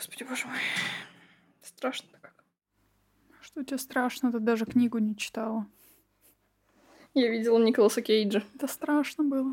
Господи, боже мой. Страшно как. Что тебе страшно? Ты даже книгу не читала. Я видела Николаса Кейджа. Это страшно было.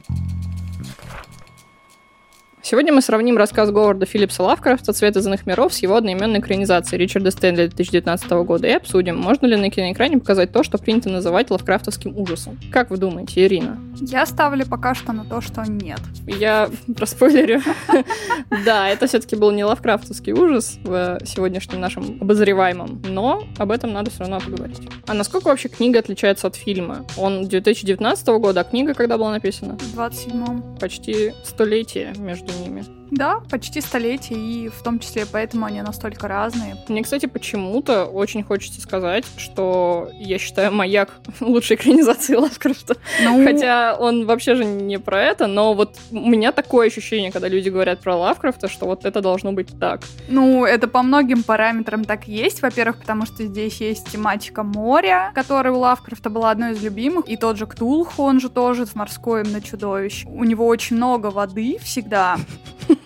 Сегодня мы сравним рассказ Говарда Филлипса Лавкрафта «Цвет из иных миров» с его одноименной экранизацией Ричарда Стэнли 2019 года и обсудим, можно ли на киноэкране показать то, что принято называть лавкрафтовским ужасом. Как вы думаете, Ирина? Я ставлю пока что на то, что нет. Я проспойлерю. Да, это все-таки был не лавкрафтовский ужас в сегодняшнем нашем обозреваемом, но об этом надо все равно поговорить. А насколько вообще книга отличается от фильма? Он 2019 года, а книга когда была написана? В 27-м. Почти столетие между ними. Да, почти столетие, и в том числе поэтому они настолько разные. Мне, кстати, почему-то очень хочется сказать, что я считаю «Маяк» лучшей экранизацией Лавкрафта. Ну... Хотя он вообще же не про это, но вот у меня такое ощущение, когда люди говорят про Лавкрафта, что вот это должно быть так. Ну, это по многим параметрам так и есть. Во-первых, потому что здесь есть тематика моря, которая у Лавкрафта была одной из любимых, и тот же Ктулху, он же тоже с морской на чудовищ. У него очень много воды всегда.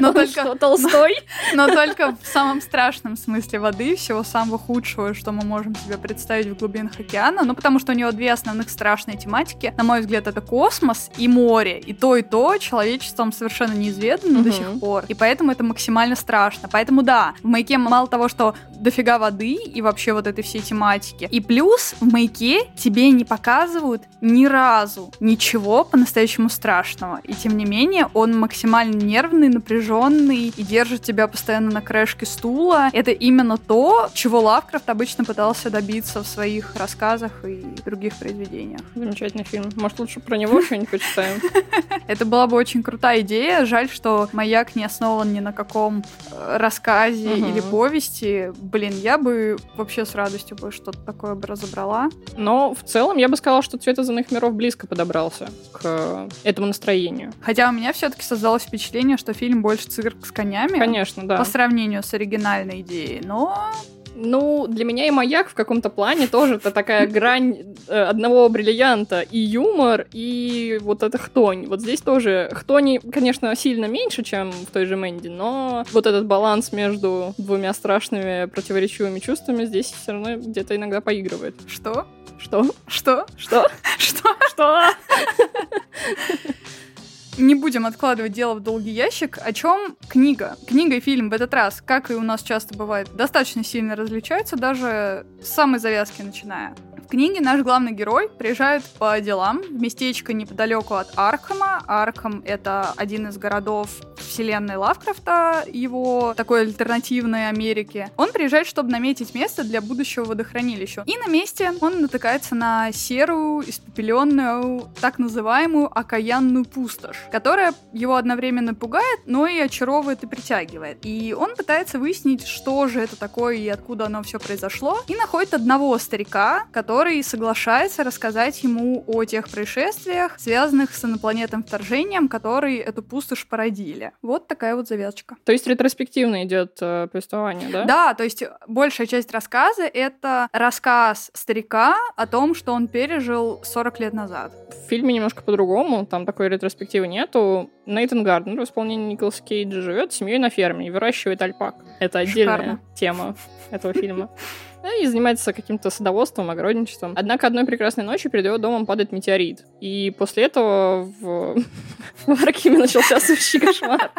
Но только, что, Толстой? Но, но только в самом страшном смысле воды, всего самого худшего, что мы можем себе представить в глубинах океана. Ну, потому что у него две основных страшные тематики. На мой взгляд, это космос и море. И то, и то человечеством совершенно неизведано угу. до сих пор. И поэтому это максимально страшно. Поэтому да, в маяке мало того, что дофига воды и вообще вот этой всей тематики. И плюс в маяке тебе не показывают ни разу ничего по-настоящему страшного. И тем не менее он максимально нервный, напряженный и держит тебя постоянно на крышке стула. Это именно то, чего Лавкрафт обычно пытался добиться в своих рассказах и других произведениях. Замечательный фильм. Может, лучше про него что-нибудь почитаем? Это была бы очень крутая идея. Жаль, что «Маяк» не основан ни на каком э, рассказе или повести блин, я бы вообще с радостью бы что-то такое бы разобрала. Но в целом я бы сказала, что «Цвет из иных миров» близко подобрался к этому настроению. Хотя у меня все-таки создалось впечатление, что фильм больше цирк с конями. Конечно, да. По сравнению с оригинальной идеей. Но ну, для меня и маяк в каком-то плане тоже это такая грань э, одного бриллианта. И юмор, и вот эта хтонь. Вот здесь тоже хтони, конечно, сильно меньше, чем в той же Мэнди, но вот этот баланс между двумя страшными противоречивыми чувствами здесь все равно где-то иногда поигрывает. Что? Что? Что? Что? Что? Что? Не будем откладывать дело в долгий ящик. О чем книга? Книга и фильм в этот раз, как и у нас часто бывает, достаточно сильно различаются, даже с самой завязки начиная книге наш главный герой приезжает по делам в местечко неподалеку от Аркхема. Аркхем — это один из городов вселенной Лавкрафта, его такой альтернативной Америки. Он приезжает, чтобы наметить место для будущего водохранилища. И на месте он натыкается на серую, испепеленную, так называемую окаянную пустошь, которая его одновременно пугает, но и очаровывает и притягивает. И он пытается выяснить, что же это такое и откуда оно все произошло, и находит одного старика, который который соглашается рассказать ему о тех происшествиях, связанных с инопланетным вторжением, которые эту пустошь породили. Вот такая вот завязочка. То есть ретроспективно идет э, повествование, да? Да, то есть большая часть рассказа — это рассказ старика о том, что он пережил 40 лет назад. В фильме немножко по-другому, там такой ретроспективы нету. Нейтан Гарднер в исполнении Николаса Кейджа живет с семьей на ферме и выращивает альпак. Это отдельная Шикарно. тема этого фильма. и занимается каким-то садоводством, огородничеством. Однако одной прекрасной ночью перед его домом падает метеорит. И после этого в, в Аркиме начался сущий кошмар.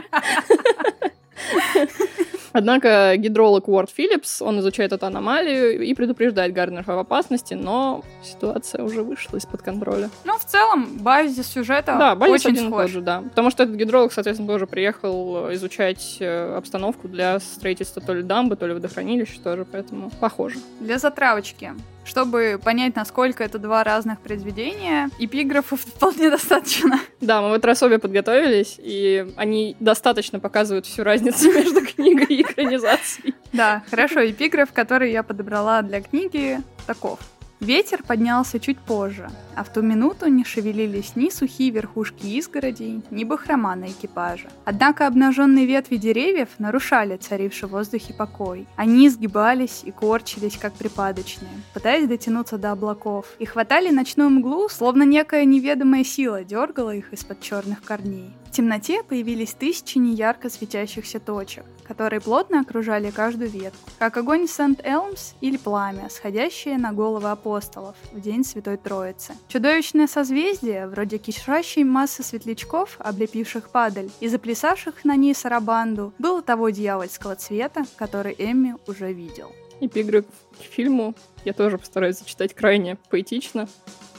Однако гидролог Уорд Филлипс, он изучает эту аномалию и предупреждает Гарднера об опасности, но ситуация уже вышла из-под контроля. Ну, в целом, базис сюжета да, базис очень один схож. Тоже, да. Потому что этот гидролог, соответственно, тоже приехал изучать э, обстановку для строительства то ли дамбы, то ли водохранилища тоже, поэтому похоже. Для затравочки. Чтобы понять, насколько это два разных произведения, эпиграфов вполне достаточно. Да, мы вот раз обе подготовились, и они достаточно показывают всю разницу между книгой и экранизацией. Да, хорошо, эпиграф, который я подобрала для книги, таков. Ветер поднялся чуть позже, а в ту минуту не шевелились ни сухие верхушки изгородей, ни бахрома на экипаже. Однако обнаженные ветви деревьев нарушали царивший в воздухе покой. Они изгибались и корчились, как припадочные, пытаясь дотянуться до облаков, и хватали ночную мглу, словно некая неведомая сила дергала их из-под черных корней. В темноте появились тысячи неярко светящихся точек, которые плотно окружали каждую ветку, как огонь Сент-Элмс или пламя, сходящее на головы апостолов в день Святой Троицы. Чудовищное созвездие, вроде кишащей массы светлячков, облепивших падаль и заплясавших на ней сарабанду, было того дьявольского цвета, который Эмми уже видел. Эпиграф к фильму я тоже постараюсь зачитать крайне поэтично.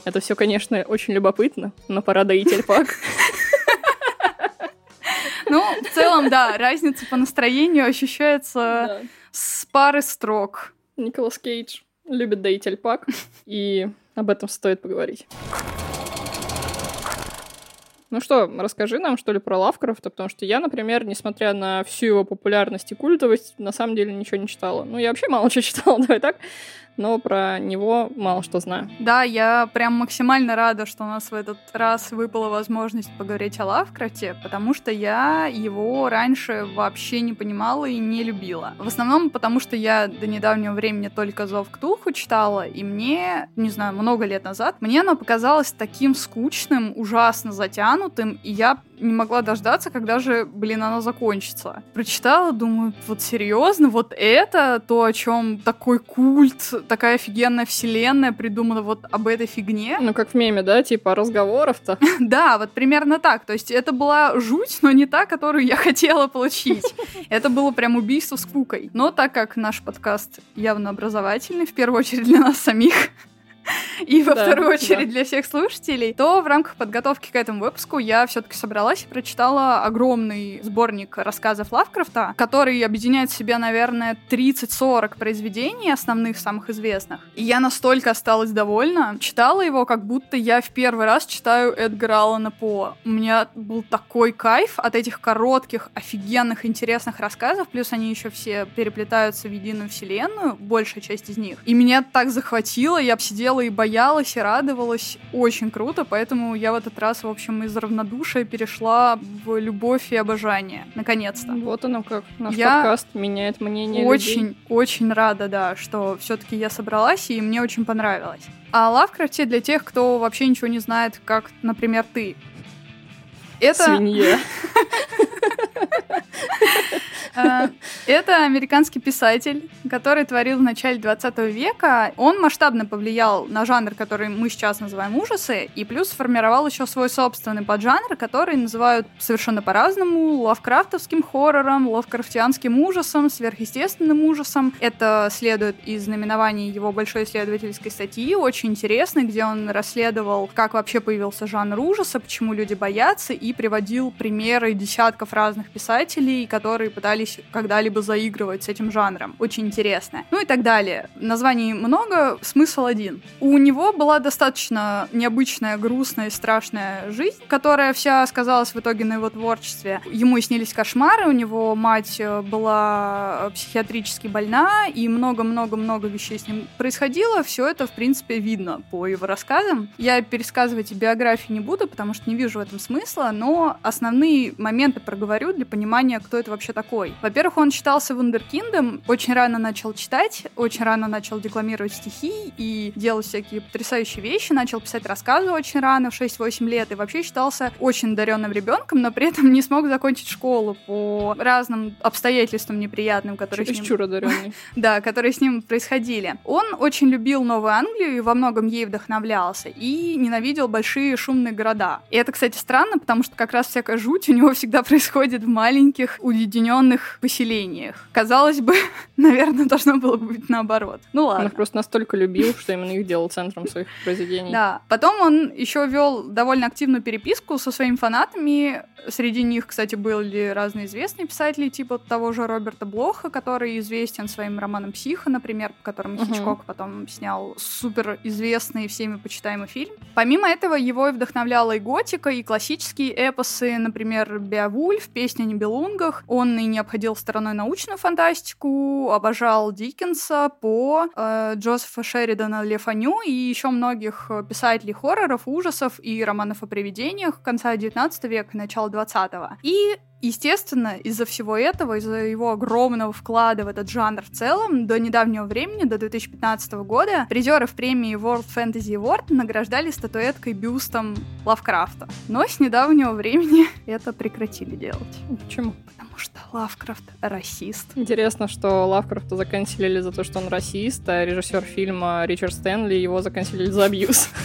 Это все, конечно, очень любопытно, но пора доить альпак. Ну, в целом, да, разница по настроению ощущается с пары строк. Николас Кейдж любит доить альпак, и об этом стоит поговорить. Ну что, расскажи нам, что ли, про Лавкрафта, потому что я, например, несмотря на всю его популярность и культовость, на самом деле ничего не читала. Ну, я вообще мало чего читала, давай так но про него мало что знаю. Да, я прям максимально рада, что у нас в этот раз выпала возможность поговорить о Лавкрафте, потому что я его раньше вообще не понимала и не любила. В основном потому, что я до недавнего времени только «Зов Ктулху» читала, и мне, не знаю, много лет назад, мне оно показалось таким скучным, ужасно затянутым, и я не могла дождаться, когда же, блин, оно закончится. Прочитала, думаю, вот серьезно, вот это то, о чем такой культ, такая офигенная вселенная придумана вот об этой фигне. Ну, как в меме, да, типа разговоров-то. Да, вот примерно так. То есть это была жуть, но не та, которую я хотела получить. Это было прям убийство с кукой. Но так как наш подкаст явно образовательный, в первую очередь для нас самих, и во да, вторую очередь да. для всех слушателей, то в рамках подготовки к этому выпуску я все-таки собралась и прочитала огромный сборник рассказов Лавкрафта, который объединяет в себе, наверное, 30-40 произведений основных, самых известных. И я настолько осталась довольна. Читала его, как будто я в первый раз читаю Эдгара Аллана По. У меня был такой кайф от этих коротких, офигенных, интересных рассказов, плюс они еще все переплетаются в единую вселенную, большая часть из них. И меня так захватило, я сидела смотрела и боялась, и радовалась. Очень круто, поэтому я в этот раз, в общем, из равнодушия перешла в любовь и обожание. Наконец-то. Вот оно как. Наш я подкаст меняет мнение Очень, людей. очень рада, да, что все таки я собралась, и мне очень понравилось. А Лавкрафте для тех, кто вообще ничего не знает, как, например, ты. Это... Свинья. Э, это американский писатель, который творил в начале 20 века. Он масштабно повлиял на жанр, который мы сейчас называем ужасы, и плюс сформировал еще свой собственный поджанр, который называют совершенно по-разному лавкрафтовским хоррором, лавкрафтианским ужасом, сверхъестественным ужасом. Это следует из наименований его большой исследовательской статьи, очень интересной, где он расследовал, как вообще появился жанр ужаса, почему люди боятся, и приводил примеры десятков разных писателей, которые пытались пытались когда-либо заигрывать с этим жанром. Очень интересно. Ну и так далее. Названий много, смысл один. У него была достаточно необычная, грустная и страшная жизнь, которая вся сказалась в итоге на его творчестве. Ему снились кошмары, у него мать э, была психиатрически больна, и много-много-много вещей с ним происходило. Все это, в принципе, видно по его рассказам. Я пересказывать биографии не буду, потому что не вижу в этом смысла, но основные моменты проговорю для понимания, кто это вообще такой. Во-первых, он считался вундеркиндом, очень рано начал читать, очень рано начал декламировать стихи и делал всякие потрясающие вещи, начал писать рассказы очень рано, в 6-8 лет, и вообще считался очень одаренным ребенком, но при этом не смог закончить школу по разным обстоятельствам неприятным, которые с ним... одаренный. да, которые с ним происходили. Он очень любил Новую Англию и во многом ей вдохновлялся, и ненавидел большие шумные города. И это, кстати, странно, потому что как раз всякая жуть у него всегда происходит в маленьких, уединенных поселениях. Казалось бы, наверное, должно было бы быть наоборот. Ну ладно. Он их просто настолько любил, что именно их делал центром своих произведений. Да. Потом он еще вел довольно активную переписку со своими фанатами. Среди них, кстати, были разные известные писатели, типа того же Роберта Блоха, который известен своим романом «Психа», например, по которому uh-huh. Хичкок потом снял супер известный всеми почитаемый фильм. Помимо этого, его и вдохновляла и готика, и классические эпосы, например, «Беовульф», «Песня о Нибелунгах». Он и необходимо обходил стороной научную фантастику, обожал Диккенса, По, э, Джозефа Шеридана Лефаню и еще многих писателей хорроров, ужасов и романов о привидениях конца 19 века, начала 20-го. И Естественно, из-за всего этого, из-за его огромного вклада в этот жанр в целом, до недавнего времени, до 2015 года, призеры в премии World Fantasy Award награждали статуэткой бюстом Лавкрафта. Но с недавнего времени это прекратили делать. Почему? Потому что Лавкрафт расист. Интересно, что Лавкрафта заканчивали за то, что он расист, а режиссер фильма Ричард Стэнли его заканчивали за абьюз.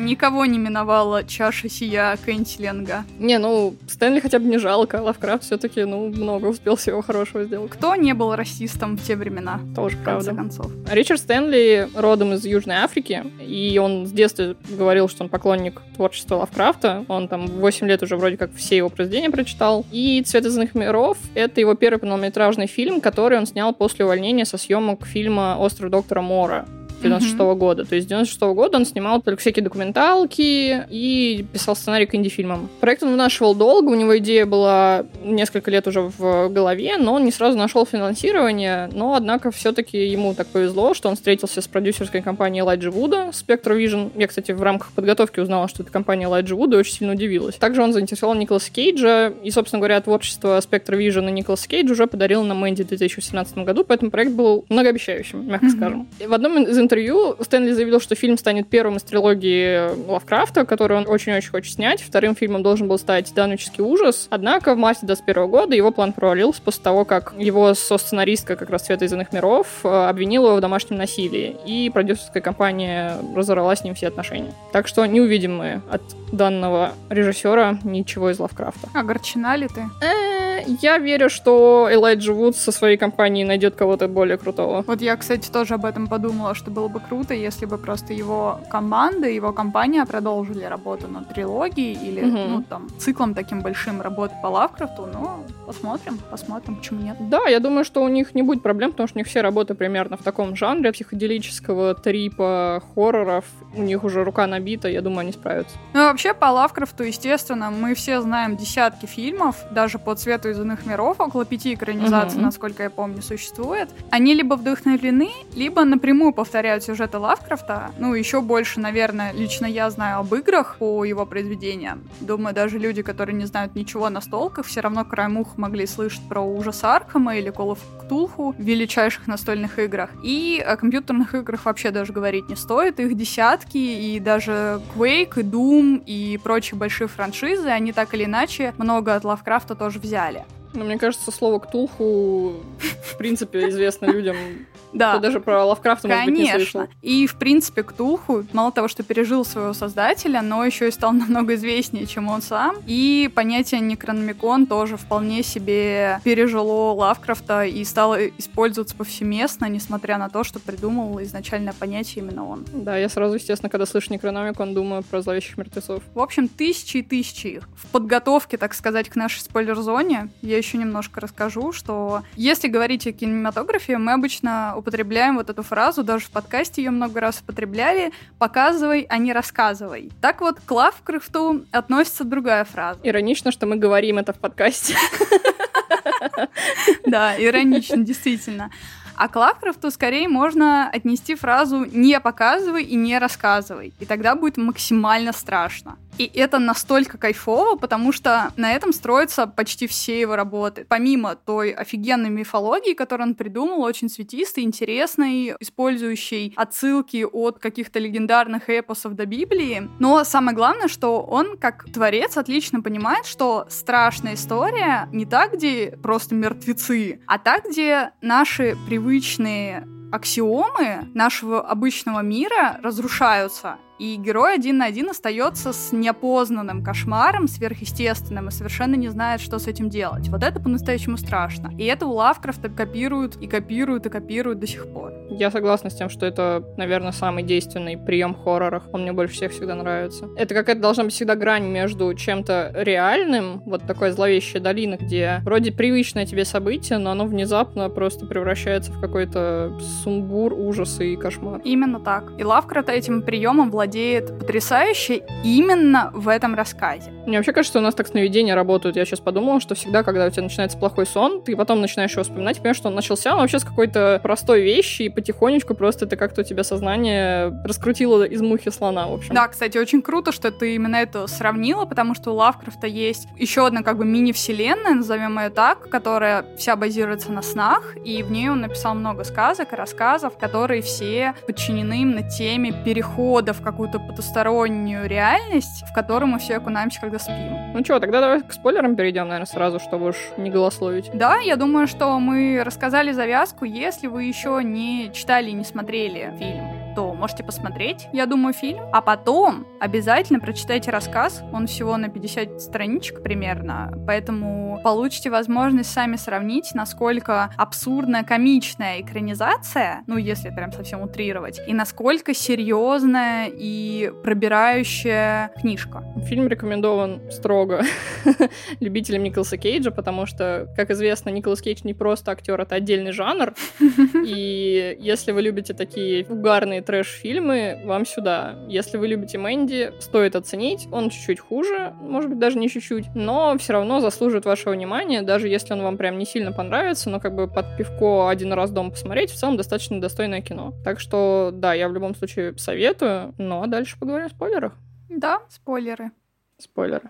Никого не миновала чаша сия Кентилинга. Не, ну, Стэнли хотя бы не жалко, а Лавкрафт все таки ну, много успел всего хорошего сделать. Кто не был расистом в те времена? Тоже в правда. концов. Ричард Стэнли родом из Южной Африки, и он с детства говорил, что он поклонник творчества Лавкрафта. Он там 8 лет уже вроде как все его произведения прочитал. И «Цвет из миров» — это его первый полнометражный фильм, который он снял после увольнения со съемок фильма «Остров доктора Мора». 96 -го года. То есть 96 -го года он снимал только всякие документалки и писал сценарий к инди-фильмам. Проект он вынашивал долго, у него идея была несколько лет уже в голове, но он не сразу нашел финансирование, но, однако, все-таки ему так повезло, что он встретился с продюсерской компанией Элайджи Вуда, Spectre Vision. Я, кстати, в рамках подготовки узнала, что это компания Элайджи Вуда, и очень сильно удивилась. Также он заинтересовал Николаса Кейджа, и, собственно говоря, творчество Spectre Vision и Николаса Кейджа уже подарил на Мэнди в 2017 году, поэтому проект был многообещающим, мягко mm-hmm. скажем. В одном из интервью Стэнли заявил, что фильм станет первым из трилогии Лавкрафта, который он очень-очень хочет снять. Вторым фильмом должен был стать «Дануческий ужас». Однако в марте 21 года его план провалился после того, как его со-сценаристка как раз «Света из иных миров» обвинила его в домашнем насилии, и продюсерская компания разорвала с ним все отношения. Так что не увидим мы от данного режиссера ничего из Лавкрафта. Огорчена ли ты? Я верю, что Элайджа Вуд со своей компанией найдет кого-то более крутого. Вот я, кстати, тоже об этом подумала, что было бы круто, если бы просто его команда, его компания продолжили работу над трилогией или, угу. ну, там, циклом таким большим работы по Лавкрафту, но посмотрим, посмотрим, почему нет. Да, я думаю, что у них не будет проблем, потому что у них все работы примерно в таком жанре психоделического трипа, хорроров. У них уже рука набита, я думаю, они справятся. Ну, вообще, по Лавкрафту, естественно, мы все знаем десятки фильмов, даже по цвету из иных миров, около пяти экранизаций, угу. насколько я помню, существует. Они либо вдохновлены, либо напрямую повторяют сюжеты Лавкрафта. Ну, еще больше, наверное, лично я знаю об играх по его произведениям. Думаю, даже люди, которые не знают ничего на столках, все равно краем уха могли слышать про ужас Аркама или Call of Cthulhu в величайших настольных играх. И о компьютерных играх вообще даже говорить не стоит. Их десятки, и даже Quake, и Doom, и прочие большие франшизы, они так или иначе много от Лавкрафта тоже взяли. Ну, мне кажется, слово «ктулху» в принципе известно людям да. Кто даже про Лавкрафта, может Конечно. быть, не слышал. И, в принципе, Ктулху, мало того, что пережил своего создателя, но еще и стал намного известнее, чем он сам. И понятие Некрономикон тоже вполне себе пережило Лавкрафта и стало использоваться повсеместно, несмотря на то, что придумал изначальное понятие именно он. Да, я сразу, естественно, когда слышу Некрономикон, думаю про зловещих мертвецов. В общем, тысячи и тысячи их. В подготовке, так сказать, к нашей спойлер-зоне я еще немножко расскажу, что если говорить о кинематографе, мы обычно употребляем вот эту фразу, даже в подкасте ее много раз употребляли, показывай, а не рассказывай. Так вот, к Лавкрафту относится другая фраза. Иронично, что мы говорим это в подкасте. Да, иронично, действительно. А к Лавкрафту скорее можно отнести фразу «не показывай и не рассказывай», и тогда будет максимально страшно. И это настолько кайфово, потому что на этом строятся почти все его работы. Помимо той офигенной мифологии, которую он придумал, очень цветистой, интересной, использующей отсылки от каких-то легендарных эпосов до Библии. Но самое главное, что он, как творец, отлично понимает, что страшная история не та, где просто мертвецы, а та, где наши привычные аксиомы нашего обычного мира разрушаются, и герой один на один остается с неопознанным кошмаром, сверхъестественным, и совершенно не знает, что с этим делать. Вот это по-настоящему страшно. И это у Лавкрафта копируют и копируют и копируют до сих пор. Я согласна с тем, что это, наверное, самый действенный прием в хоррорах. Он мне больше всех всегда нравится. Это какая-то должна быть всегда грань между чем-то реальным, вот такой зловещая долина, где вроде привычное тебе событие, но оно внезапно просто превращается в какой-то сумбур, ужас и кошмар. Именно так. И Лавкрафт этим приемом владеет потрясающе именно в этом рассказе. Мне вообще кажется, у нас так сновидения работают. Я сейчас подумала, что всегда, когда у тебя начинается плохой сон, ты потом начинаешь его вспоминать, понимаешь, что он начался он вообще с какой-то простой вещи, и потихонечку просто это как-то у тебя сознание раскрутило из мухи слона, в общем. Да, кстати, очень круто, что ты именно это сравнила, потому что у Лавкрафта есть еще одна как бы мини-вселенная, назовем ее так, которая вся базируется на снах, и в ней он написал много сказок и рассказов, которые все подчинены именно теме перехода в какую-то потустороннюю реальность, в которую мы все окунаемся, когда спим. Ну что, тогда давай к спойлерам перейдем, наверное, сразу, чтобы уж не голословить. Да, я думаю, что мы рассказали завязку. Если вы еще не читали и не смотрели фильм, то можете посмотреть, я думаю, фильм. А потом обязательно прочитайте рассказ. Он всего на 50 страничек примерно. Поэтому получите возможность сами сравнить, насколько абсурдная, комичная экранизация, ну, если прям совсем утрировать, и насколько серьезная и пробирающая книжка. Фильм рекомендован строго любителям Николаса Кейджа, потому что, как известно, Николас Кейдж не просто актер, это отдельный жанр. И если вы любите такие угарные трэш-фильмы, вам сюда. Если вы любите Мэнди, стоит оценить. Он чуть-чуть хуже, может быть, даже не чуть-чуть, но все равно заслуживает вашего внимания, даже если он вам прям не сильно понравится, но как бы под пивко один раз дома посмотреть, в целом достаточно достойное кино. Так что, да, я в любом случае советую, ну а дальше поговорим о спойлерах. Да, спойлеры. Спойлеры.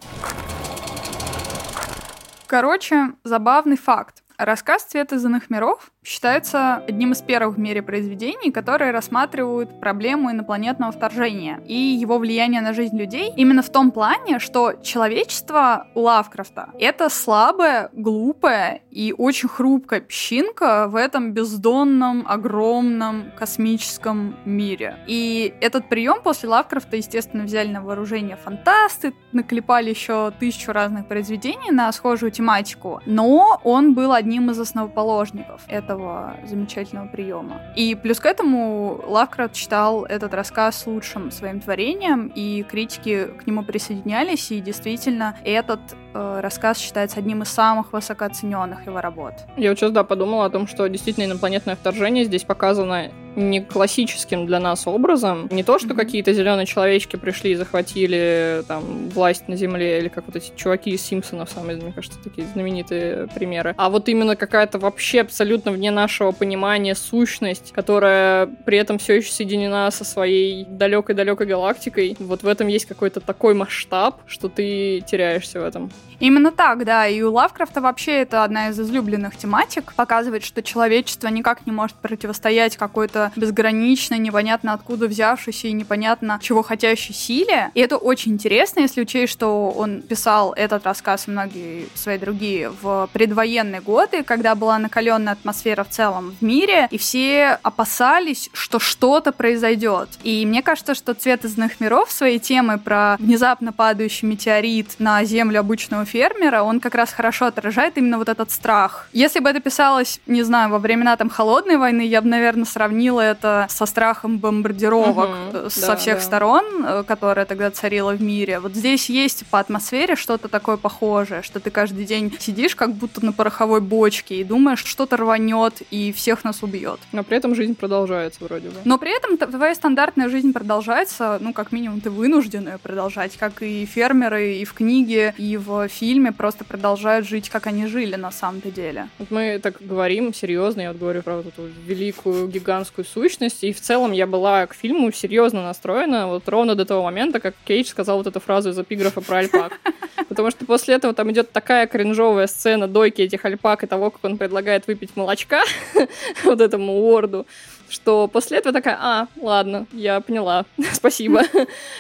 Короче, забавный факт. Рассказ «Цвет из иных миров» считается одним из первых в мире произведений, которые рассматривают проблему инопланетного вторжения и его влияние на жизнь людей именно в том плане, что человечество у Лавкрафта — это слабая, глупая и очень хрупкая песчинка в этом бездонном, огромном космическом мире. И этот прием после Лавкрафта, естественно, взяли на вооружение фантасты, наклепали еще тысячу разных произведений на схожую тематику, но он был одним одним из основоположников этого замечательного приема. И плюс к этому Лавкрафт считал этот рассказ лучшим своим творением, и критики к нему присоединялись, и действительно этот э, рассказ считается одним из самых высокооцененных его работ. Я вот сейчас, да, подумала о том, что действительно инопланетное вторжение здесь показано не классическим для нас образом. Не то, что какие-то зеленые человечки пришли и захватили там власть на Земле, или как вот эти чуваки из Симпсонов, самые, мне кажется, такие знаменитые примеры. А вот именно какая-то вообще абсолютно вне нашего понимания сущность, которая при этом все еще соединена со своей далекой-далекой галактикой. Вот в этом есть какой-то такой масштаб, что ты теряешься в этом. Именно так, да. И у Лавкрафта вообще это одна из излюбленных тематик. Показывает, что человечество никак не может противостоять какой-то безграничной, непонятно откуда взявшейся и непонятно чего хотящей силе. И это очень интересно, если учесть, что он писал этот рассказ и многие свои другие в предвоенные годы, когда была накаленная атмосфера в целом в мире, и все опасались, что что-то произойдет. И мне кажется, что «Цвет из миров» своей темой про внезапно падающий метеорит на Землю обычного фермера, он как раз хорошо отражает именно вот этот страх. Если бы это писалось, не знаю, во времена там холодной войны, я бы, наверное, сравнила это со страхом бомбардировок угу, со да, всех да. сторон, э, которая тогда царила в мире. Вот здесь есть по атмосфере что-то такое похожее, что ты каждый день сидишь как будто на пороховой бочке и думаешь, что-то рванет и всех нас убьет. Но при этом жизнь продолжается вроде бы. Но при этом твоя стандартная жизнь продолжается, ну, как минимум, ты вынужден ее продолжать, как и фермеры, и в книге, и в фильме просто продолжают жить, как они жили на самом-то деле. Вот мы так говорим серьезно, я вот говорю про вот эту великую гигантскую сущность, и в целом я была к фильму серьезно настроена, вот ровно до того момента, как Кейдж сказал вот эту фразу из эпиграфа про альпак. Потому что после этого там идет такая кринжовая сцена дойки этих альпак и того, как он предлагает выпить молочка вот этому Уорду что после этого такая, а, ладно, я поняла, спасибо.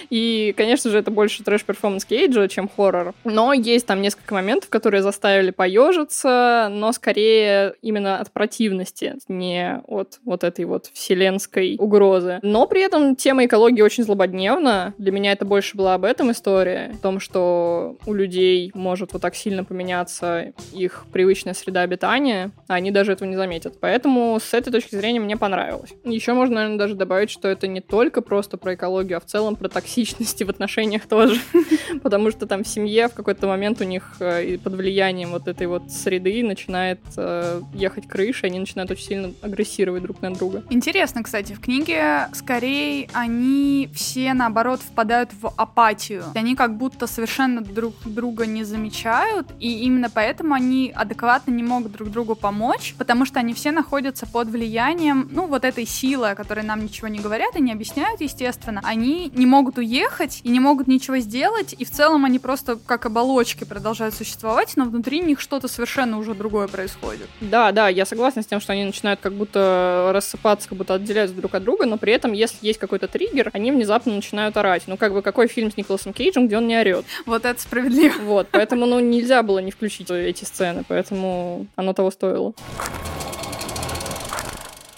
И, конечно же, это больше трэш-перформанс Кейджа, чем хоррор. Но есть там несколько моментов, которые заставили поежиться, но скорее именно от противности, не от вот этой вот вселенской угрозы. Но при этом тема экологии очень злободневна. Для меня это больше была об этом история, о том, что у людей может вот так сильно поменяться их привычная среда обитания, а они даже этого не заметят. Поэтому с этой точки зрения мне понравилось получалось. Еще можно, наверное, даже добавить, что это не только просто про экологию, а в целом про токсичность в отношениях тоже. Потому что там в семье в какой-то момент у них э, под влиянием вот этой вот среды начинает э, ехать крыша, они начинают очень сильно агрессировать друг на друга. Интересно, кстати, в книге скорее они все, наоборот, впадают в апатию. Они как будто совершенно друг друга не замечают, и именно поэтому они адекватно не могут друг другу помочь, потому что они все находятся под влиянием, ну, вот этой силы, о которой нам ничего не говорят и не объясняют, естественно. Они не могут уехать и не могут ничего сделать, и в целом они просто как оболочки продолжают существовать, но внутри них что-то совершенно уже другое происходит. Да, да, я согласна с тем, что они начинают как будто рассыпаться, как будто отделяются друг от друга, но при этом, если есть какой-то триггер, они внезапно начинают орать. Ну, как бы, какой фильм с Николасом Кейджем, где он не орет? Вот это справедливо. Вот, поэтому, ну, нельзя было не включить эти сцены, поэтому оно того стоило.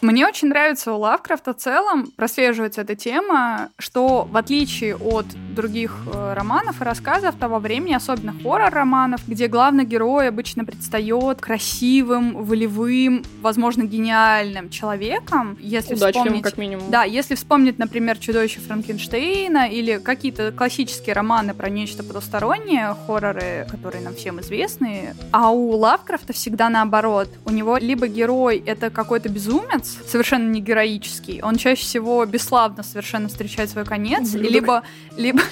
Мне очень нравится у Лавкрафта в целом прослеживается эта тема, что в отличие от других э, романов и рассказов того времени, особенно хоррор-романов, где главный герой обычно предстает красивым, волевым, возможно, гениальным человеком, если Удачливым, вспомнить... как минимум. Да, если вспомнить, например, «Чудовище Франкенштейна» или какие-то классические романы про нечто потустороннее, хорроры, которые нам всем известны, а у Лавкрафта всегда наоборот. У него либо герой — это какой-то безумец, совершенно не героический. Он чаще всего бесславно совершенно встречает свой конец, Ублюдок. либо либо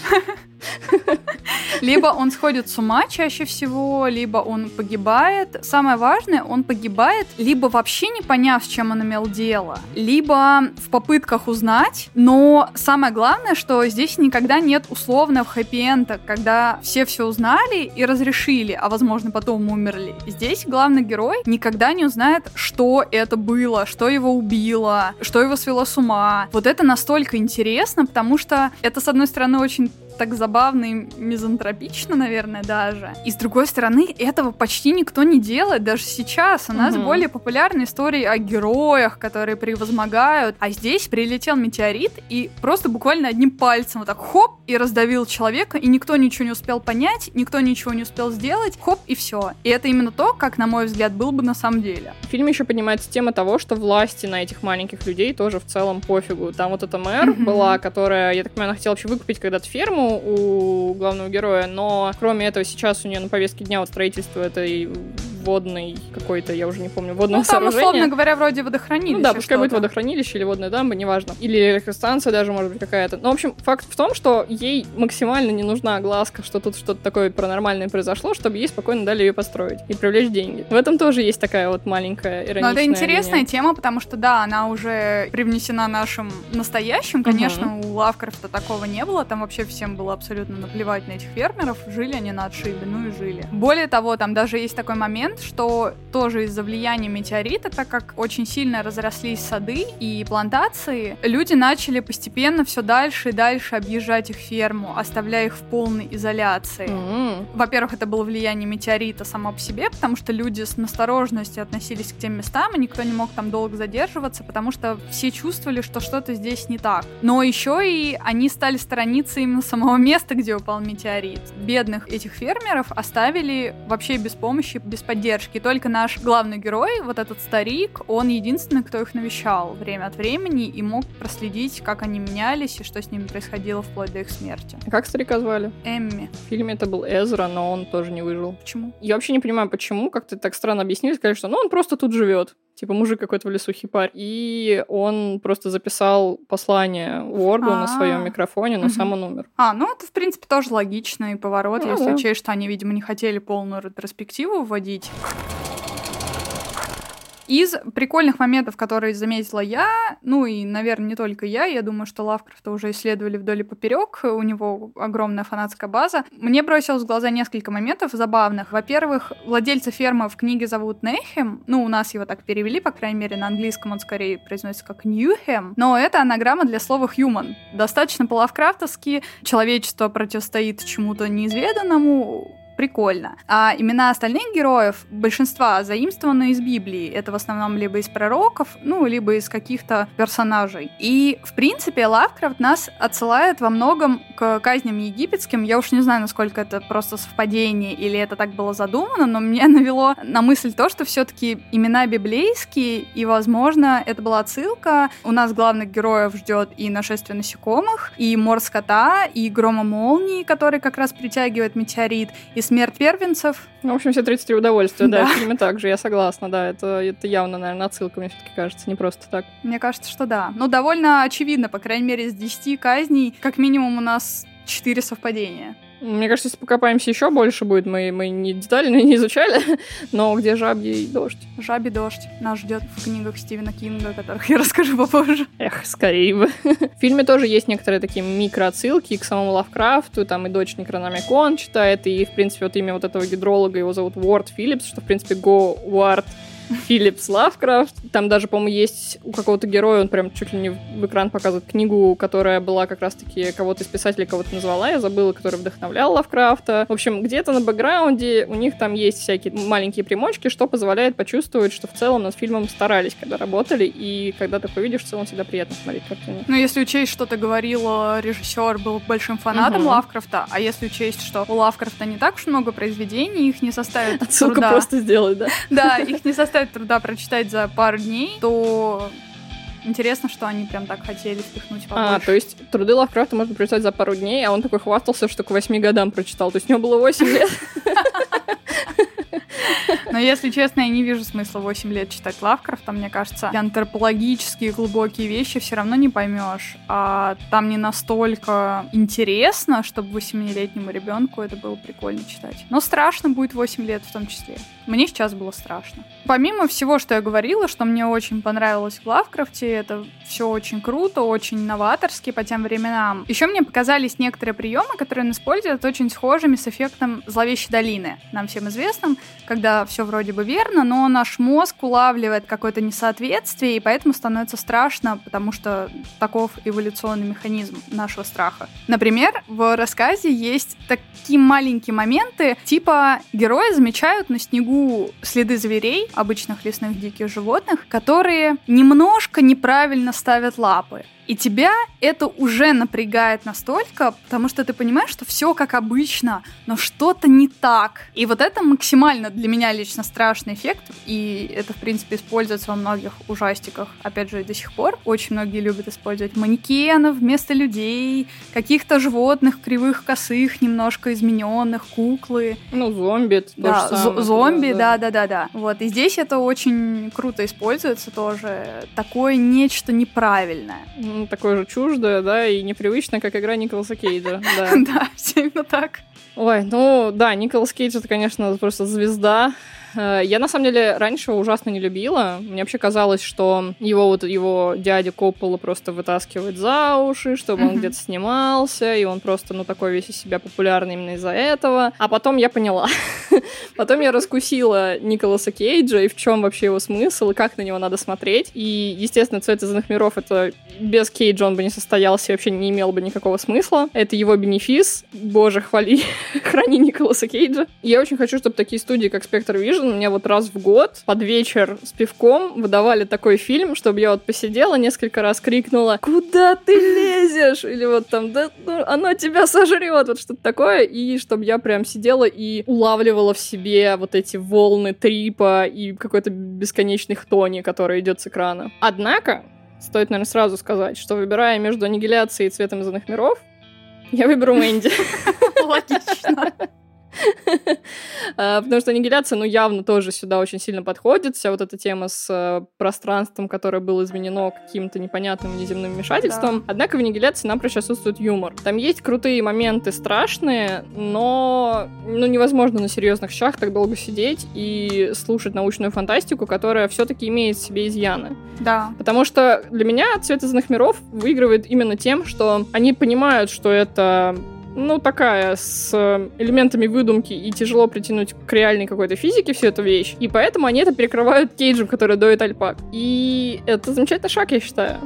либо он сходит с ума чаще всего, либо он погибает. Самое важное, он погибает либо вообще не поняв, с чем он имел дело, либо в попытках узнать. Но самое главное, что здесь никогда нет условного хэппи-энда, когда все все узнали и разрешили, а возможно потом умерли. Здесь главный герой никогда не узнает, что это было, что его убило, что его свело с ума. Вот это настолько интересно, потому что это, с одной стороны, очень так забавно и мизантропично, наверное, даже. И с другой стороны, этого почти никто не делает, даже сейчас. У нас Мгм. более популярны истории о героях, которые превозмогают. А здесь прилетел метеорит и просто буквально одним пальцем вот так хоп и раздавил человека, и никто ничего не успел понять, никто ничего не успел сделать, хоп и все. И это именно то, как, на мой взгляд, было бы на самом деле. В фильме еще поднимается тема того, что власти на этих маленьких людей тоже в целом пофигу. Там вот эта мэр была, которая, я так понимаю, она хотела вообще выкупить когда-то ферму у главного героя, но кроме этого сейчас у нее на повестке дня вот строительство этой водной какой-то, я уже не помню, водного Ну, там, сооружения. условно говоря, вроде водохранилище. Ну да, пускай будет водохранилище или водная дамба, неважно. Или электростанция даже, может быть, какая-то. Ну, в общем, факт в том, что ей максимально не нужна огласка, что тут что-то такое паранормальное произошло, чтобы ей спокойно дали ее построить и привлечь деньги. В этом тоже есть такая вот маленькая ироничная Но это интересная линия. тема, потому что, да, она уже привнесена нашим настоящим. Конечно, у Лавкрафта такого не было. Там вообще всем было абсолютно наплевать на этих фермеров. Жили они на отшибе, ну и жили. Более того, там даже есть такой момент, что тоже из-за влияния метеорита, так как очень сильно разрослись сады и плантации, люди начали постепенно все дальше и дальше объезжать их ферму, оставляя их в полной изоляции. М. Во-первых, это было влияние метеорита само по себе, потому что люди с настороженностью относились к тем местам, и никто не мог там долго задерживаться, потому что все чувствовали, что что-то здесь не так. Но еще и они стали сторониться именно самого места, где упал метеорит. Бедных этих фермеров оставили вообще без помощи, без поддержки. Только наш главный герой, вот этот старик, он единственный, кто их навещал время от времени и мог проследить, как они менялись и что с ними происходило вплоть до их смерти. А Как старика звали? Эмми. В фильме это был Эзра, но он тоже не выжил. Почему? Я вообще не понимаю, почему, как-то так странно объяснили, сказали, что ну он просто тут живет. Типа мужик какой-то в лесу хипарь. И он просто записал послание Уорду на своем А. микрофоне, но сам он умер. А, ну это, в принципе, тоже логичный поворот, Ну если да. учесть, что они, видимо, не хотели полную ретроспективу вводить. Из прикольных моментов, которые заметила я, ну и, наверное, не только я, я думаю, что Лавкрафта уже исследовали вдоль и поперек, у него огромная фанатская база. Мне бросилось в глаза несколько моментов забавных. Во-первых, владельца фермы в книге зовут Нейхем, ну, у нас его так перевели, по крайней мере, на английском он скорее произносится как Ньюхем, но это анаграмма для слова human. Достаточно по-лавкрафтовски человечество противостоит чему-то неизведанному, прикольно. А имена остальных героев, большинства заимствованы из Библии. Это в основном либо из пророков, ну, либо из каких-то персонажей. И, в принципе, Лавкрафт нас отсылает во многом к казням египетским. Я уж не знаю, насколько это просто совпадение или это так было задумано, но мне навело на мысль то, что все-таки имена библейские, и, возможно, это была отсылка. У нас главных героев ждет и нашествие насекомых, и мор скота, и грома молнии, который как раз притягивает метеорит, и смерть первенцев. Ну, в общем, все 33 удовольствия, да, да в фильме также, я согласна, да, это, это явно, наверное, отсылка, мне все-таки кажется, не просто так. Мне кажется, что да. Ну, довольно очевидно, по крайней мере, из 10 казней, как минимум у нас 4 совпадения. Мне кажется, если покопаемся еще больше будет, мы, мы не детально не изучали, но где жабий дождь? Жабий дождь нас ждет в книгах Стивена Кинга, о которых я расскажу попозже. Эх, скорее бы. В фильме тоже есть некоторые такие микроотсылки к самому Лавкрафту, там и дочь Некрономикон читает, и, в принципе, вот имя вот этого гидролога, его зовут Уорд Филлипс, что, в принципе, Говард Филлипс Лавкрафт. Там даже, по-моему, есть у какого-то героя, он прям чуть ли не в экран показывает книгу, которая была как раз-таки кого-то из писателей, кого-то назвала, я забыла, который вдохновлял Лавкрафта. В общем, где-то на бэкграунде у них там есть всякие маленькие примочки, что позволяет почувствовать, что в целом над фильмом старались, когда работали, и когда ты увидишь, в целом всегда приятно смотреть картину. Ну, если учесть, что ты говорил, режиссер был большим фанатом угу. Лавкрафта, а если учесть, что у Лавкрафта не так уж много произведений, их не составит Отсылку труда. просто сделать, да? Да, их не составит составит труда прочитать за пару дней, то Интересно, что они прям так хотели впихнуть побольше. А, то есть труды Лавкрафта можно прочитать за пару дней, а он такой хвастался, что к восьми годам прочитал. То есть у него было восемь лет. Но, если честно, я не вижу смысла 8 лет читать Лавкрафта. Мне кажется, антропологические глубокие вещи все равно не поймешь. А там не настолько интересно, чтобы 8-летнему ребенку это было прикольно читать. Но страшно будет 8 лет в том числе. Мне сейчас было страшно. Помимо всего, что я говорила, что мне очень понравилось в Лавкрафте, это все очень круто, очень новаторски по тем временам. Еще мне показались некоторые приемы, которые он использует, очень схожими с эффектом зловещей долины, нам всем известным, когда все вроде бы верно, но наш мозг улавливает какое-то несоответствие, и поэтому становится страшно, потому что таков эволюционный механизм нашего страха. Например, в рассказе есть такие маленькие моменты, типа герои замечают на снегу следы зверей, обычных лесных диких животных, которые немножко неправильно ставят лапы. И тебя это уже напрягает настолько, потому что ты понимаешь, что все как обычно, но что-то не так. И вот это максимально для меня лично страшный эффект, и это, в принципе, используется во многих ужастиках, опять же, и до сих пор. Очень многие любят использовать манекенов вместо людей, каких-то животных кривых, косых, немножко измененных, куклы. Ну, зомби. Да, самое, зомби, да-да-да-да. Вот, и здесь это очень круто используется тоже. Такое нечто неправильное ну, такое же чуждое, да, и непривычное, как игра Николаса Кейджа. Да, все именно так. Ой, ну да, Николас Кейдж это, конечно, просто звезда я, на самом деле, раньше раньше не любила. Мне вообще казалось, что его вот его дядя Коппола просто вытаскивает за уши, чтобы он где-то снимался, и он просто, ну, такой весь из себя популярный именно из-за этого. А потом я поняла. потом я раскусила Николаса Кейджа, и в чем вообще его смысл, и как на него надо смотреть. И, естественно, «Цвет из миров» — это без Кейджа он бы не состоялся и вообще не имел бы никакого смысла. Это его бенефис. Боже, хвали, храни Николаса Кейджа. Я очень хочу, чтобы такие студии, как Spectre Vision, Vision мне вот раз в год под вечер с пивком выдавали такой фильм, чтобы я вот посидела несколько раз, крикнула «Куда ты лезешь?» Или вот там «Да ну, оно тебя сожрет!» Вот что-то такое. И чтобы я прям сидела и улавливала в себе вот эти волны трипа и какой-то бесконечный хтони, который идет с экрана. Однако, стоит, наверное, сразу сказать, что выбирая между аннигиляцией и цветом из миров, я выберу Мэнди. Логично. А, потому что аннигиляция, ну, явно тоже сюда очень сильно подходит. Вся вот эта тема с э, пространством, которое было изменено каким-то непонятным неземным вмешательством. Однако в аннигиляции напрочь отсутствует юмор. Там есть крутые моменты страшные, но ну, невозможно на серьезных щах так долго сидеть и слушать научную фантастику, которая все-таки имеет в себе изъяны. Да. Потому что для меня «Цвет из иных миров» выигрывает именно тем, что они понимают, что это ну, такая, с элементами выдумки, и тяжело притянуть к реальной какой-то физике всю эту вещь. И поэтому они это перекрывают Кейджем, который доит альпак. И это замечательный шаг, я считаю.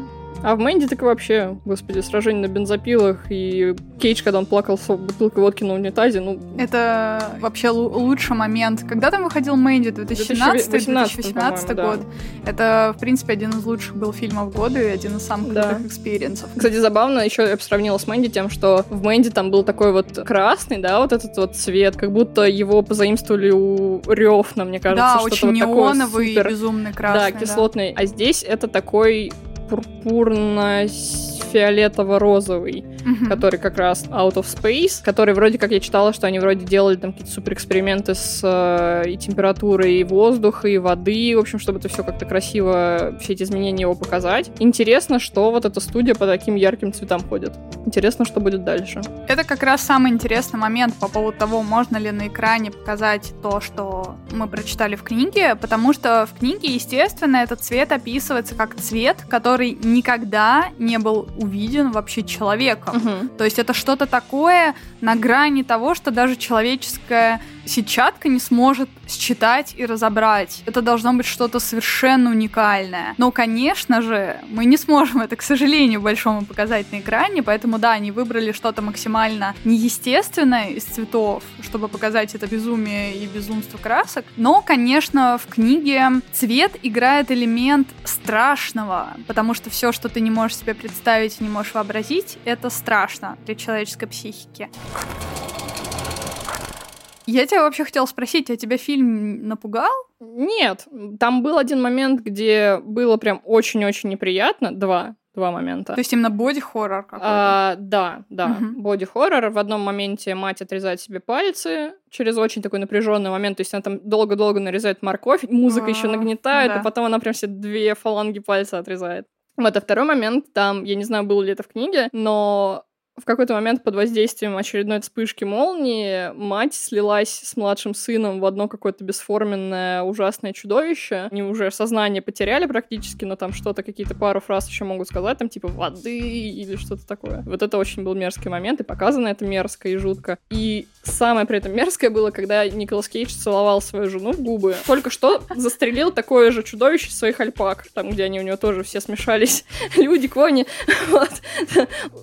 А в Мэнди так вообще, господи, сражение на бензопилах и Кейдж, когда он плакал с бутылкой водки на унитазе, ну... Это вообще лучший момент. Когда там выходил Мэнди? 2017-2018 год? Да. Это, в принципе, один из лучших был фильмов года и один из самых да. крутых experience ов. Кстати, забавно, еще я бы сравнила с Мэнди тем, что в Мэнди там был такой вот красный, да, вот этот вот цвет, как будто его позаимствовали у Рёфна, мне кажется. Да, очень вот неоновый супер, безумный красный. Да, кислотный. Да. А здесь это такой пурпурно mm-hmm. который как раз Out of Space, который вроде как я читала, что они вроде делали там какие-то супер эксперименты с э, и температурой и воздуха, и воды, в общем, чтобы это все как-то красиво, все эти изменения его показать. Интересно, что вот эта студия по таким ярким цветам ходит. Интересно, что будет дальше. Это как раз самый интересный момент по поводу того, можно ли на экране показать то, что мы прочитали в книге, потому что в книге, естественно, этот цвет описывается как цвет, который никогда не был увиден вообще человеком. Угу. То есть это что-то такое на грани того, что даже человеческая сетчатка не сможет считать и разобрать. Это должно быть что-то совершенно уникальное. Но, конечно же, мы не сможем это, к сожалению, большому показать на экране, поэтому, да, они выбрали что-то максимально неестественное из цветов, чтобы показать это безумие и безумство красок. Но, конечно, в книге цвет играет элемент страшного, потому что все, что ты не можешь себе представить, не можешь вообразить, это страшно для человеческой психики. Я тебя вообще хотела спросить, а тебя фильм напугал? Нет, там был один момент, где было прям очень-очень неприятно, два, два момента. То есть именно боди-хоррор какой-то? А, да, да, угу. боди-хоррор. В одном моменте мать отрезает себе пальцы через очень такой напряженный момент, то есть она там долго-долго нарезает морковь, музыка еще а, нагнетает, а потом она прям все две фаланги пальца отрезает. Вот, а второй момент, там, я не знаю, было ли это в книге, но в какой-то момент под воздействием очередной вспышки молнии мать слилась с младшим сыном в одно какое-то бесформенное ужасное чудовище. Они уже сознание потеряли практически, но там что-то, какие-то пару фраз еще могут сказать, там типа воды или что-то такое. Вот это очень был мерзкий момент, и показано это мерзко и жутко. И самое при этом мерзкое было, когда Николас Кейдж целовал свою жену в губы. Только что застрелил такое же чудовище своих альпак, там, где они у него тоже все смешались. Люди, кони. Вот.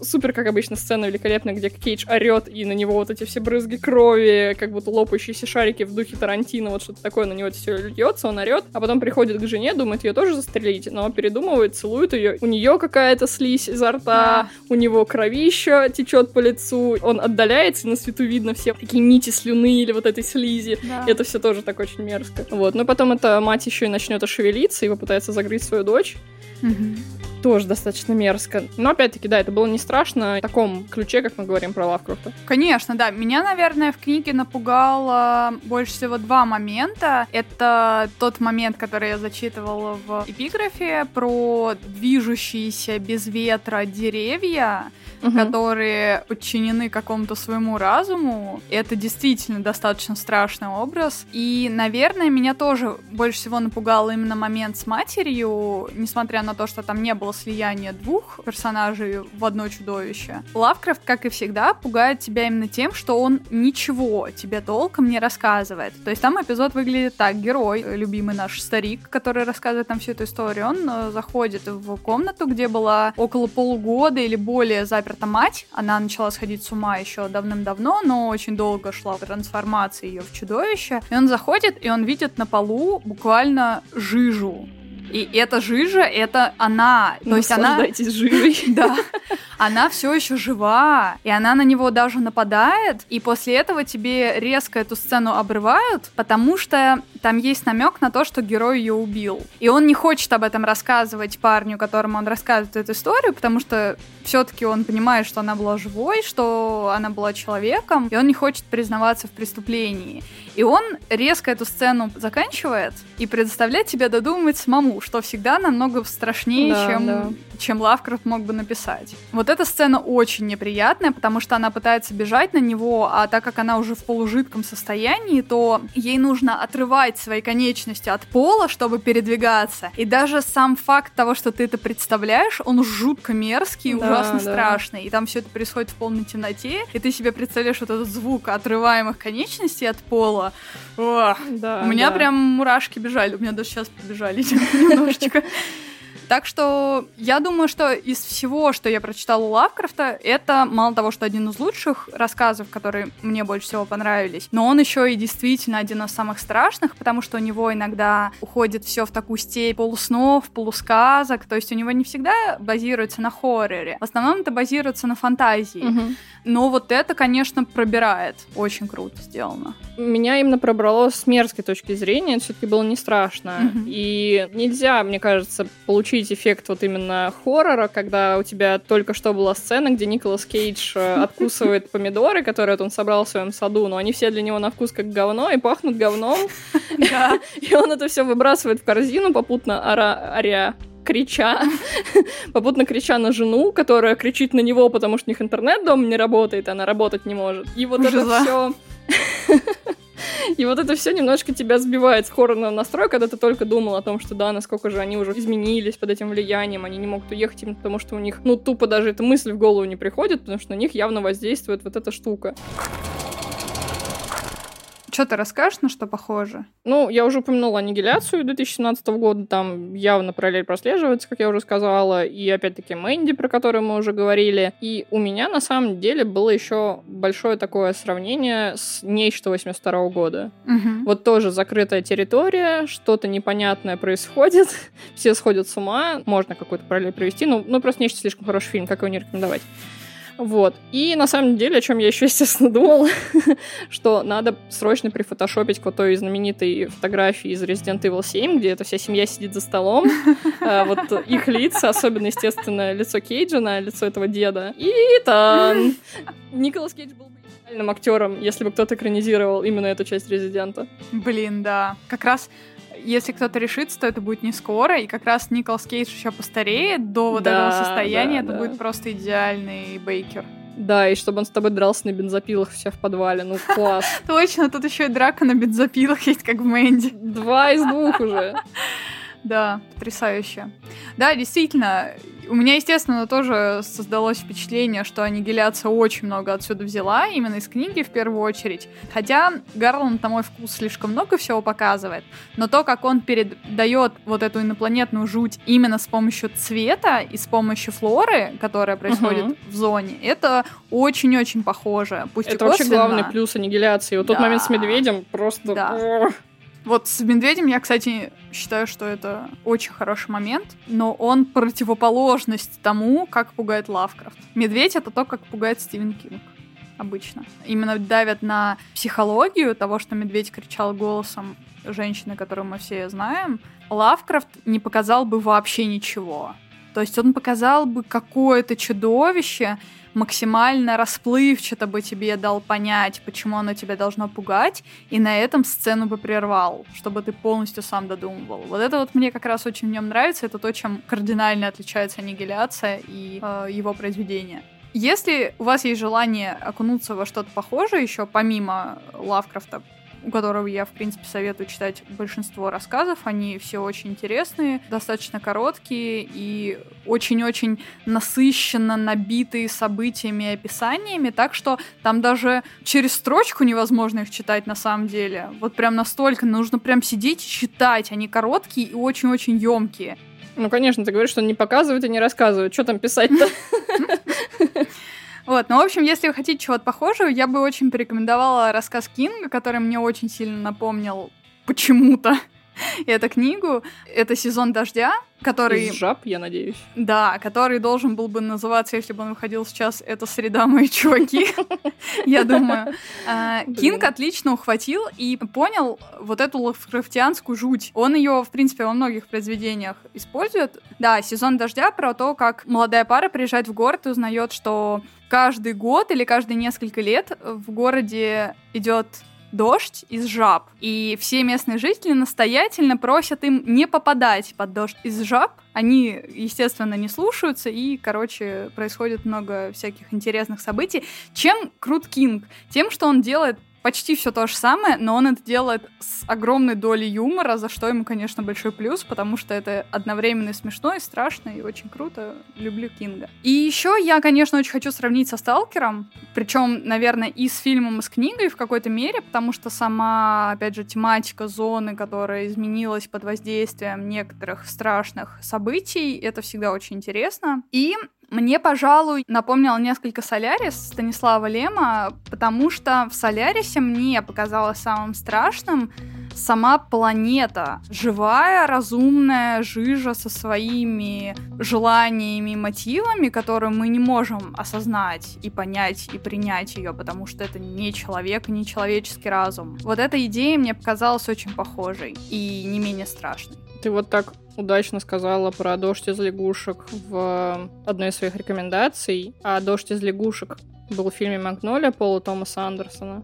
Супер, как обычно, сцена великолепная, где Кейдж орет, и на него вот эти все брызги крови, как будто лопающиеся шарики в духе Тарантино, вот что-то такое на него все льется, он орет, а потом приходит к жене, думает ее тоже застрелить, но передумывает, целует ее. У нее какая-то слизь изо рта, у него кровища течет по лицу, он отдаляется, и на свету видно все такие нити слюны или вот этой слизи. Да. Это все тоже так очень мерзко. Вот. Но потом эта мать еще и начнет ошевелиться и попытается загрызть свою дочь. Угу тоже достаточно мерзко. Но опять-таки, да, это было не страшно в таком ключе, как мы говорим про Лавкрафта. Конечно, да. Меня, наверное, в книге напугало больше всего два момента. Это тот момент, который я зачитывала в эпиграфе про движущиеся без ветра деревья угу. которые подчинены какому-то своему разуму. Это действительно достаточно страшный образ. И, наверное, меня тоже больше всего напугал именно момент с матерью, несмотря на то, что там не было слияния двух персонажей в одно чудовище. Лавкрафт, как и всегда, пугает тебя именно тем, что он ничего тебе толком не рассказывает. То есть там эпизод выглядит так. Герой, любимый наш старик, который рассказывает нам всю эту историю, он э, заходит в комнату, где была около полугода или более заперта мать. Она начала сходить с ума еще давным-давно, но очень долго шла трансформация ее в чудовище. И он заходит, и он видит на полу буквально жижу и эта жижа, это она. То есть она... жижей. Да. Она все еще жива, и она на него даже нападает, и после этого тебе резко эту сцену обрывают, потому что там есть намек на то, что герой ее убил. И он не хочет об этом рассказывать парню, которому он рассказывает эту историю, потому что все-таки он понимает, что она была живой, что она была человеком, и он не хочет признаваться в преступлении. И он резко эту сцену заканчивает и предоставляет тебе додумать самому, что всегда намного страшнее, да, чем, да. Чем Лавкрафт мог бы написать. Вот эта сцена очень неприятная, потому что она пытается бежать на него, а так как она уже в полужидком состоянии, то ей нужно отрывать свои конечности от пола, чтобы передвигаться. И даже сам факт того, что ты это представляешь, он жутко мерзкий и да, ужасно да. страшный. И там все это происходит в полной темноте, и ты себе представляешь вот этот звук отрываемых конечностей от пола. О, да, у меня да. прям мурашки бежали, у меня даже сейчас побежали немножечко. Так что я думаю, что из всего, что я прочитала у Лавкрафта, это мало того, что один из лучших рассказов, которые мне больше всего понравились, но он еще и действительно один из самых страшных, потому что у него иногда уходит все в такую степь полуснов, полусказок, то есть у него не всегда базируется на хорроре, в основном это базируется на фантазии. Угу. Но вот это, конечно, пробирает. Очень круто сделано. Меня именно пробрало с мерзкой точки зрения, это все-таки было не страшно. Угу. И нельзя, мне кажется, получить эффект вот именно хоррора, когда у тебя только что была сцена, где Николас Кейдж э, откусывает помидоры, которые он собрал в своем саду, но они все для него на вкус как говно и пахнут говном. И он это все выбрасывает в корзину, попутно оря крича, попутно крича на жену, которая кричит на него, потому что у них интернет дома не работает, она работать не может. И вот это все... И вот это все немножко тебя сбивает с хоррорного настроя, когда ты только думал о том, что да, насколько же они уже изменились под этим влиянием, они не могут уехать именно потому, что у них, ну, тупо даже эта мысль в голову не приходит, потому что на них явно воздействует вот эта штука. Что ты расскажешь, на что похоже? Ну, я уже упомянула аннигиляцию 2017 года, там явно параллель прослеживается, как я уже сказала, и опять-таки Мэнди, про которую мы уже говорили. И у меня на самом деле было еще большое такое сравнение с нечто 82 года. Угу. Вот тоже закрытая территория, что-то непонятное происходит, все сходят с ума, можно какой-то параллель провести, ну, ну просто нечто слишком хороший фильм, как его не рекомендовать. Вот. И на самом деле, о чем я еще, естественно, думала, что надо срочно прифотошопить вот той знаменитой фотографии из Resident Evil 7, где эта вся семья сидит за столом. А, вот их лица, особенно, естественно, лицо Кейджа лицо этого деда. И там Николас Кейдж был бы актером, если бы кто-то экранизировал именно эту часть Резидента. Блин, да. Как раз если кто-то решится, то это будет не скоро, и как раз Николас Кейдж еще постареет до вот да, этого состояния, да, это да. будет просто идеальный Бейкер. Да, и чтобы он с тобой дрался на бензопилах все в подвале, ну класс. Точно, тут еще и драка на бензопилах есть, как в Мэнди. Два из двух уже. Да, потрясающе. Да, действительно, у меня, естественно, тоже создалось впечатление, что аннигиляция очень много отсюда взяла, именно из книги в первую очередь. Хотя Гарланд, на мой вкус, слишком много всего показывает, но то, как он передает вот эту инопланетную жуть именно с помощью цвета и с помощью флоры, которая происходит угу. в зоне, это очень-очень похоже. Пусть это вообще главный плюс аннигиляции. Вот да. тот момент с медведем просто... Да. Вот с медведем я, кстати, считаю, что это очень хороший момент, но он противоположность тому, как пугает Лавкрафт. Медведь — это то, как пугает Стивен Кинг обычно. Именно давят на психологию того, что медведь кричал голосом женщины, которую мы все знаем. Лавкрафт не показал бы вообще ничего. То есть он показал бы какое-то чудовище, максимально расплывчато бы тебе дал понять, почему оно тебя должно пугать, и на этом сцену бы прервал, чтобы ты полностью сам додумывал. Вот это вот мне как раз очень в нем нравится, это то, чем кардинально отличается аннигиляция и э, его произведение. Если у вас есть желание окунуться во что-то похожее еще, помимо Лавкрафта, у которого я, в принципе, советую читать большинство рассказов. Они все очень интересные, достаточно короткие и очень-очень насыщенно набитые событиями и описаниями, так что там даже через строчку невозможно их читать на самом деле. Вот прям настолько нужно прям сидеть и читать. Они короткие и очень-очень емкие. Ну, конечно, ты говоришь, что не показывают и не рассказывают. Что там писать-то? Вот, ну, в общем, если вы хотите чего-то похожего, я бы очень порекомендовала рассказ Кинга, который мне очень сильно напомнил почему-то эту книгу. Это «Сезон дождя», который... Из жаб, я надеюсь. Да, который должен был бы называться, если бы он выходил сейчас, «Это среда, мои чуваки», я думаю. А, Кинг отлично ухватил и понял вот эту лавкрафтианскую жуть. Он ее, в принципе, во многих произведениях использует. Да, «Сезон дождя» про то, как молодая пара приезжает в город и узнает, что каждый год или каждые несколько лет в городе идет дождь из жаб. И все местные жители настоятельно просят им не попадать под дождь из жаб. Они, естественно, не слушаются, и, короче, происходит много всяких интересных событий. Чем крут Кинг? Тем, что он делает почти все то же самое, но он это делает с огромной долей юмора, за что ему, конечно, большой плюс, потому что это одновременно и смешно, и страшно, и очень круто. Люблю Кинга. И еще я, конечно, очень хочу сравнить со Сталкером, причем, наверное, и с фильмом, и с книгой в какой-то мере, потому что сама, опять же, тематика зоны, которая изменилась под воздействием некоторых страшных событий, это всегда очень интересно. И мне, пожалуй, напомнил несколько Солярис Станислава Лема, потому что в Солярисе мне показалось самым страшным сама планета. Живая, разумная жижа со своими желаниями мотивами, которые мы не можем осознать и понять и принять ее, потому что это не человек не человеческий разум. Вот эта идея мне показалась очень похожей и не менее страшной. Ты вот так удачно сказала про «Дождь из лягушек» в одной из своих рекомендаций, а «Дождь из лягушек» был в фильме «Магнолия» Пола Томаса Андерсона.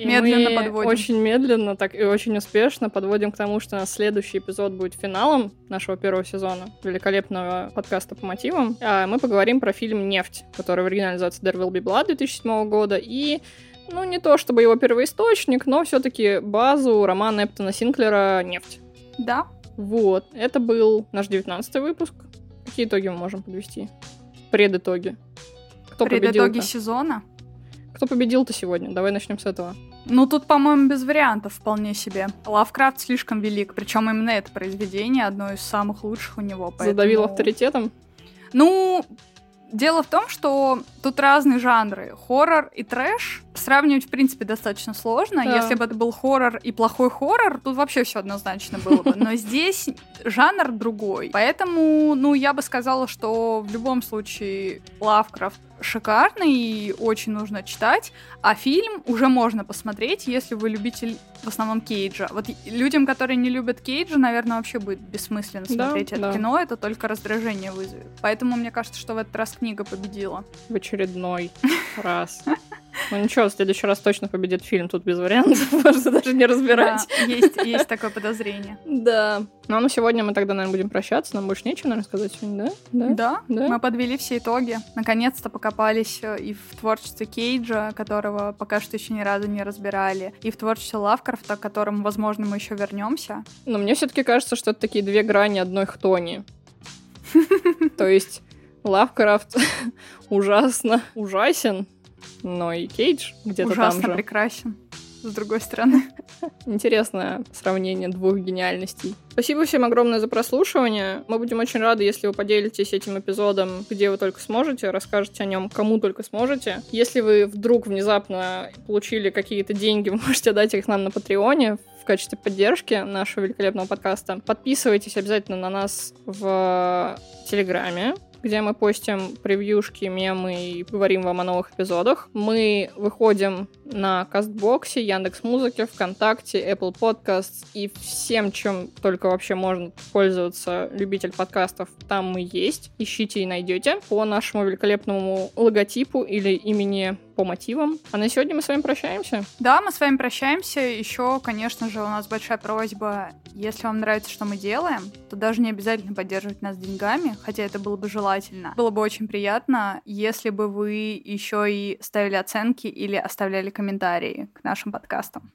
И медленно мы подводим. Очень медленно так и очень успешно подводим к тому, что следующий эпизод будет финалом нашего первого сезона великолепного подкаста по мотивам. А мы поговорим про фильм «Нефть», который в оригинале называется «There Will Be Blood» 2007 года. И ну, не то чтобы его первоисточник, но все-таки базу романа Эптона Синклера «Нефть». Да. Вот, это был наш девятнадцатый выпуск. Какие итоги мы можем подвести? Предитоги. Кто Предитоги сезона? Кто победил-то сегодня? Давай начнем с этого. Ну, тут, по-моему, без вариантов вполне себе. Лавкрафт слишком велик, причем именно это произведение одно из самых лучших у него. Поэтому... Задавил авторитетом? Ну, Дело в том, что тут разные жанры. Хоррор и трэш сравнивать, в принципе, достаточно сложно. Да. Если бы это был хоррор и плохой хоррор, тут вообще все однозначно было бы. Но здесь жанр другой. Поэтому, ну, я бы сказала, что в любом случае Лавкрафт шикарный и очень нужно читать, а фильм уже можно посмотреть, если вы любитель в основном Кейджа. Вот людям, которые не любят Кейджа, наверное, вообще будет бессмысленно смотреть да, это да. кино, это только раздражение вызовет. Поэтому мне кажется, что в этот раз книга победила. В очередной раз. Ну ничего, в следующий раз точно победит фильм, тут без вариантов, можно даже не разбирать. Да, есть, есть такое подозрение. Да. Ну а на сегодня мы тогда, наверное, будем прощаться, нам больше нечего, наверное, сказать сегодня, да? Да, да. да. Мы подвели все итоги. Наконец-то покопались э, и в творчестве Кейджа, которого пока что еще ни разу не разбирали, и в творчестве Лавкрафта, к которому, возможно, мы еще вернемся. Но мне все-таки кажется, что это такие две грани одной хтони. То есть Лавкрафт ужасно ужасен, но и Кейдж где-то там же. Ужасно прекрасен с другой стороны. Интересное сравнение двух гениальностей. Спасибо всем огромное за прослушивание. Мы будем очень рады, если вы поделитесь этим эпизодом, где вы только сможете, расскажете о нем кому только сможете. Если вы вдруг внезапно получили какие-то деньги, вы можете дать их нам на Патреоне в качестве поддержки нашего великолепного подкаста. Подписывайтесь обязательно на нас в Телеграме где мы постим превьюшки, мемы и говорим вам о новых эпизодах. Мы выходим на Кастбоксе, Яндекс Музыке, ВКонтакте, Apple Podcasts и всем, чем только вообще можно пользоваться любитель подкастов, там мы есть. Ищите и найдете по нашему великолепному логотипу или имени по мотивам. А на сегодня мы с вами прощаемся. Да, мы с вами прощаемся. Еще, конечно же, у нас большая просьба, если вам нравится, что мы делаем, то даже не обязательно поддерживать нас деньгами, хотя это было бы желательно. Было бы очень приятно, если бы вы еще и ставили оценки или оставляли комментарии к нашим подкастам.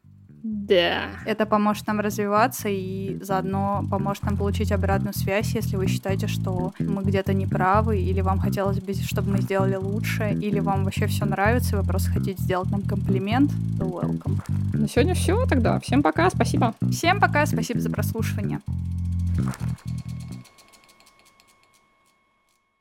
Да. Это поможет нам развиваться и заодно поможет нам получить обратную связь, если вы считаете, что мы где-то не правы, или вам хотелось бы, чтобы мы сделали лучше, или вам вообще все нравится, и вы просто хотите сделать нам комплимент, то welcome. На сегодня все тогда. Всем пока, спасибо. Всем пока, спасибо за прослушивание.